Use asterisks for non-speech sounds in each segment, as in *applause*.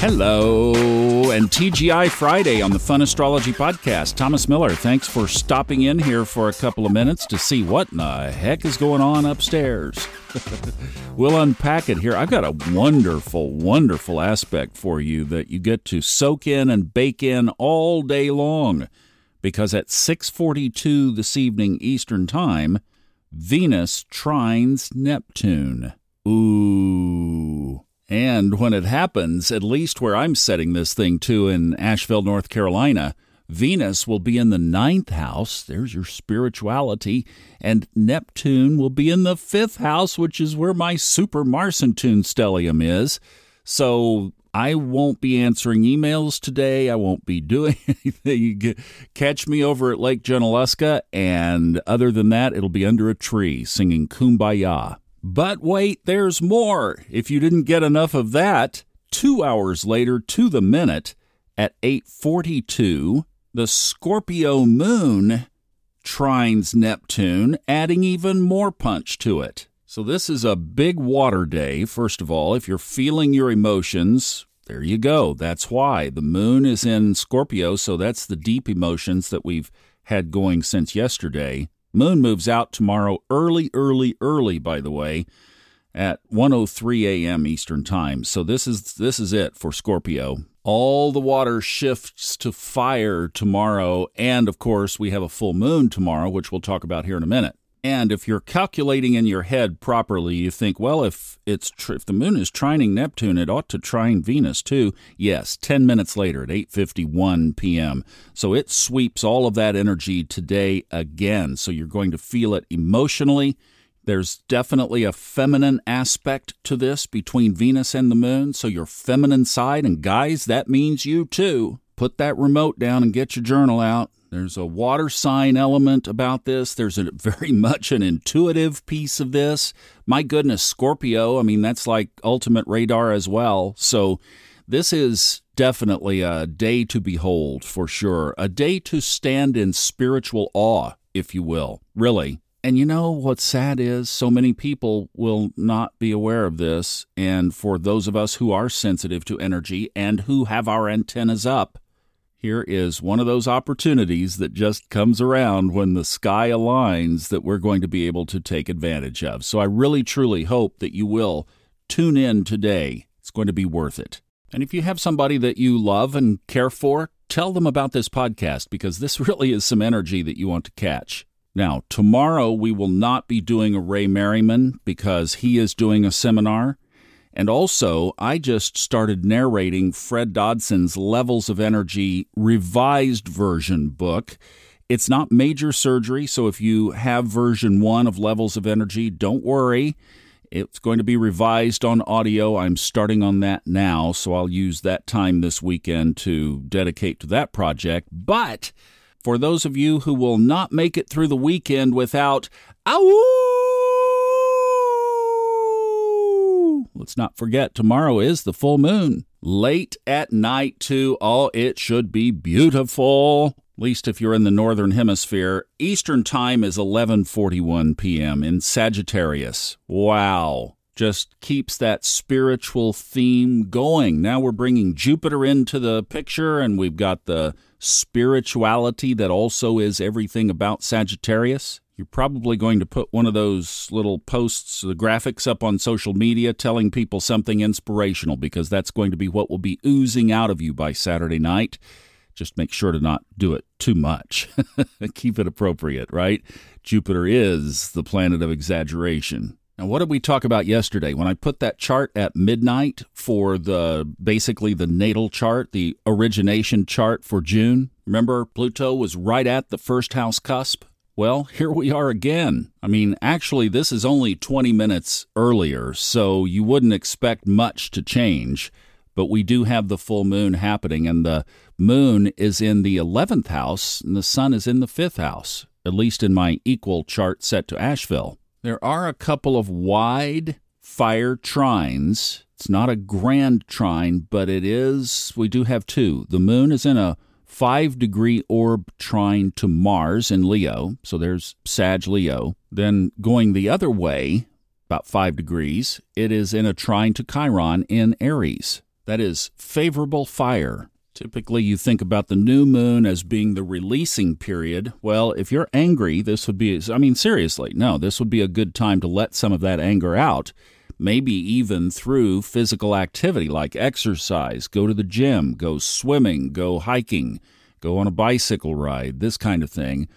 Hello, and TGI Friday on the Fun Astrology Podcast. Thomas Miller, thanks for stopping in here for a couple of minutes to see what in the heck is going on upstairs. *laughs* we'll unpack it here. I've got a wonderful, wonderful aspect for you that you get to soak in and bake in all day long. Because at 6:42 this evening Eastern Time, Venus trines Neptune. Ooh. And when it happens, at least where I'm setting this thing to in Asheville, North Carolina, Venus will be in the ninth house. There's your spirituality. And Neptune will be in the fifth house, which is where my super Marcintoon stellium is. So I won't be answering emails today. I won't be doing *laughs* anything. Catch me over at Lake Junaluska. And other than that, it'll be under a tree singing Kumbaya. But wait, there's more. If you didn't get enough of that, 2 hours later to the minute at 8:42, the Scorpio moon trines Neptune, adding even more punch to it. So this is a big water day. First of all, if you're feeling your emotions, there you go. That's why the moon is in Scorpio, so that's the deep emotions that we've had going since yesterday. Moon moves out tomorrow early, early, early, by the way, at 1:03 a.m. Eastern Time. So this is this is it for Scorpio. All the water shifts to fire tomorrow, and of course, we have a full moon tomorrow, which we'll talk about here in a minute. And if you're calculating in your head properly, you think, well, if it's tr- if the moon is trining Neptune, it ought to trine Venus too. Yes, 10 minutes later at 8:51 p.m. So it sweeps all of that energy today again. So you're going to feel it emotionally. There's definitely a feminine aspect to this between Venus and the moon. So your feminine side and guys, that means you too. Put that remote down and get your journal out there's a water sign element about this. There's a *laughs* very much an intuitive piece of this. My goodness, Scorpio, I mean, that's like ultimate radar as well. So this is definitely a day to behold for sure. A day to stand in spiritual awe, if you will, really. And you know what's sad is so many people will not be aware of this. And for those of us who are sensitive to energy and who have our antennas up, here is one of those opportunities that just comes around when the sky aligns that we're going to be able to take advantage of. So I really truly hope that you will tune in today. It's going to be worth it. And if you have somebody that you love and care for, tell them about this podcast because this *laughs* really is some energy that you want to catch. Now, tomorrow we will not be doing a Ray Merriman because he is doing a seminar. And also, I just started narrating Fred Dodson's Levels of Energy revised version book. It's not major surgery, so if you have version one of Levels of Energy, don't worry. It's going to be revised on audio. I'm starting on that now, so I'll use that time this weekend to dedicate to that project. But for those of you who will not make it through the weekend without, ow! Let's not forget, tomorrow is the full moon. Late at night, too. Oh, it should be beautiful. At least if you're in the northern hemisphere. Eastern time is 11:41 p.m. in Sagittarius. Wow. Just keeps that spiritual theme going. Now we're bringing Jupiter into the picture and we've got the spirituality that also is everything about Sagittarius. You're probably going to put one of those little posts, the graphics up on social media telling people something inspirational because that's going to be what will be oozing out of you by Saturday night. Just make sure to not do it too much. *laughs* Keep it appropriate, right? Jupiter is the planet of exaggeration. Now, what did we talk about yesterday? When I put that chart at midnight for the basically the natal chart, the origination chart for June, remember Pluto was right at the first house cusp? Well, here we are again. I mean, actually, this is only 20 minutes earlier, so you wouldn't expect much to change. But we do have the full moon happening, and the moon is in the 11th house, and the sun is in the 5th house, at least in my equal chart set to Asheville. There are a couple of wide fire trines. It's not a grand trine, but it is, we do have two. The moon is in a five degree orb trine to Mars in Leo. So there's Sag Leo. Then going the other way, about five degrees, it is in a trine to Chiron in Aries. That is favorable fire. Typically, you think about the new moon as being the releasing period. Well, if you're angry, this would be, I mean, seriously, no, this would be a good time to let some of that anger out. Maybe even through physical activity like exercise, go to the gym, go swimming, go hiking, go on a bicycle ride, this kind of thing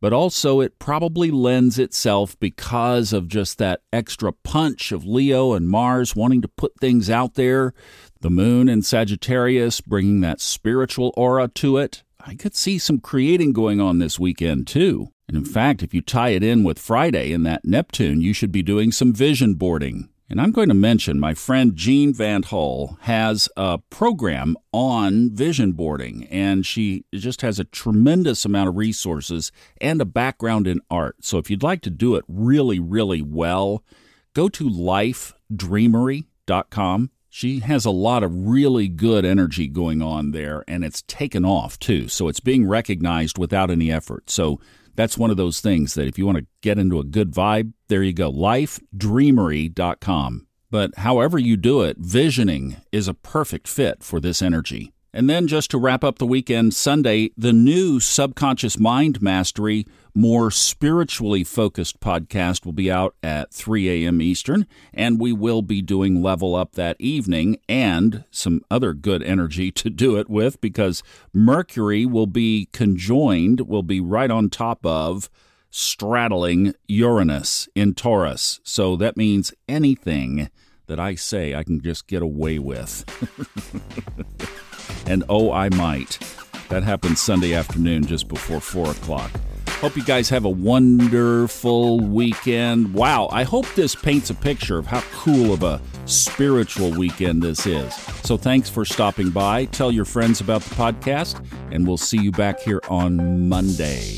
but also it probably lends itself because of just that extra punch of Leo and Mars wanting to put things out there, the moon and Sagittarius bringing that spiritual aura to it. I could see some creating going on this weekend too. And in fact, if you tie it in with Friday and that Neptune, you should be doing some vision boarding. And I'm going to mention my friend Jean Van Hull has a program on vision boarding, and she just has a tremendous amount of resources and a background in art. So if you'd like to do it really, really well, go to lifedreamery.com. She has a lot of really good energy going on there, and it's taken off too. So it's being recognized without any effort. So that's one of those things that if you want to get into a good vibe, there you go. Lifedreamery.com. But however you do it, visioning is a perfect fit for this energy. And then just to wrap up the weekend, Sunday, the new Subconscious Mind Mastery, more spiritually focused podcast will be out at 3 a.m. Eastern. And we will be doing Level Up that evening and some other good energy *laughs* to do it with because Mercury will be conjoined, will be right on top of straddling Uranus in Taurus. So that means anything that I say I can just get away with. *laughs* and oh, I might. That happens Sunday afternoon just before 4 o'clock. Hope you guys have a wonderful weekend. Wow, I hope this paints a picture of how cool of a spiritual weekend this is. So thanks for stopping by. Tell your friends about the podcast, and we'll see you back here on Monday.